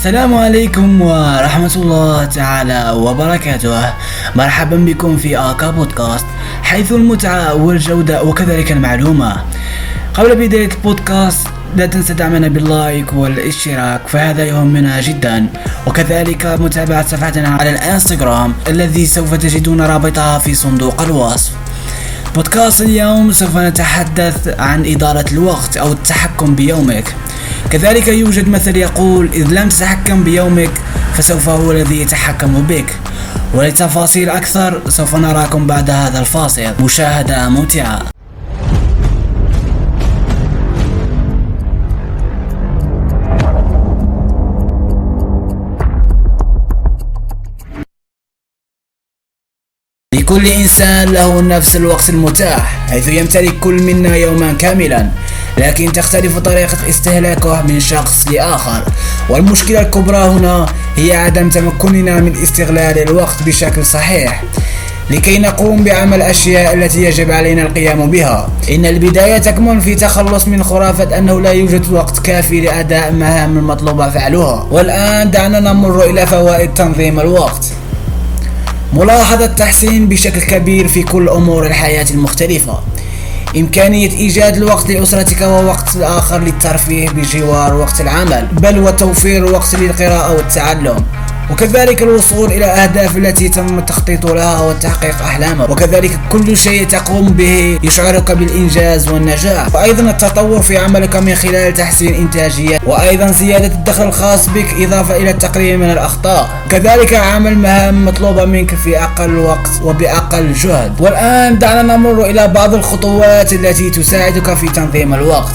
السلام عليكم ورحمة الله تعالى وبركاته. مرحبا بكم في آكا بودكاست حيث المتعة والجودة وكذلك المعلومة. قبل بداية البودكاست لا تنسى دعمنا باللايك والاشتراك فهذا يهمنا جدا. وكذلك متابعة صفحتنا على الانستغرام الذي سوف تجدون رابطها في صندوق الوصف. بودكاست اليوم سوف نتحدث عن إدارة الوقت أو التحكم بيومك. كذلك يوجد مثل يقول إذ لم تتحكم بيومك فسوف هو الذي يتحكم بك. ولتفاصيل أكثر سوف نراكم بعد هذا الفاصل. مشاهدة ممتعة. لكل إنسان له نفس الوقت المتاح حيث يمتلك كل منا يوما كاملا. لكن تختلف طريقة استهلاكه من شخص لآخر. والمشكلة الكبرى هنا هي عدم تمكننا من استغلال الوقت بشكل صحيح. لكي نقوم بعمل الأشياء التي يجب علينا القيام بها. إن البداية تكمن في تخلص من خرافة أنه لا يوجد وقت كافي لأداء مهام المطلوبة فعلها. والآن دعنا نمر إلى فوائد تنظيم الوقت. ملاحظة تحسين بشكل كبير في كل أمور الحياة المختلفة. إمكانية إيجاد الوقت لأسرتك ووقت آخر للترفيه بجوار وقت العمل بل وتوفير وقت للقراءة والتعلم. وكذلك الوصول إلى أهداف التي تم التخطيط لها وتحقيق أحلامك وكذلك كل شيء تقوم به يشعرك بالإنجاز والنجاح. وأيضا التطور في عملك من خلال تحسين إنتاجية. وأيضا زيادة الدخل الخاص بك إضافة إلى التقليل من الأخطاء. كذلك عمل مهام مطلوبة منك في أقل وقت وبأقل جهد. والآن دعنا نمر إلى بعض الخطوات التي تساعدك في تنظيم الوقت.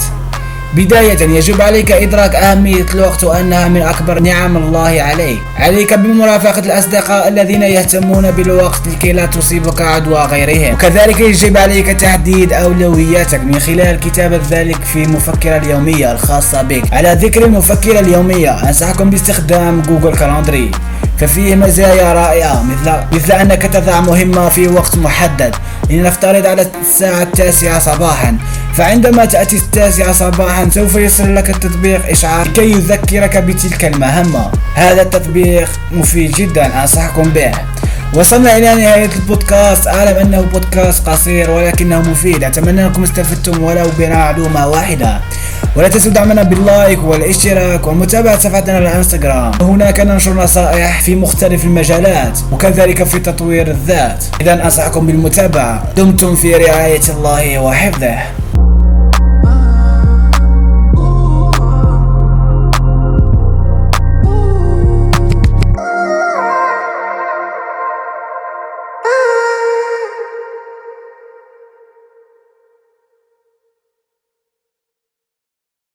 بداية يجب عليك إدراك أهمية الوقت وأنها من أكبر نعم الله عليك. عليك بمرافقة الأصدقاء الذين يهتمون بالوقت لكي لا تصيبك عدوى غيرهم. وكذلك يجب عليك تحديد أولوياتك من خلال كتابة ذلك في المفكرة اليومية الخاصة بك. على ذكر المفكرة اليومية أنصحكم باستخدام جوجل كالندري. ففيه مزايا رائعة مثل مثل أنك تضع مهمة في وقت محدد. لنفترض على الساعة التاسعة صباحا. فعندما تأتي التاسعة صباحا سوف يصل لك التطبيق إشعار كي يذكرك بتلك المهمة. هذا التطبيق مفيد جدا أنصحكم به. وصلنا إلى نهاية البودكاست. أعلم أنه بودكاست قصير ولكنه مفيد. أتمنى أنكم استفدتم ولو بمعلومة واحدة. ولا تنسوا دعمنا بال like والاشتراك ومتابعة صفحتنا على الانستغرام هناك ننشر نصائح في مختلف المجالات وكذلك في تطوير الذات. إذا أنصحكم بالمتابعة. دمتم في رعاية الله وحفظه.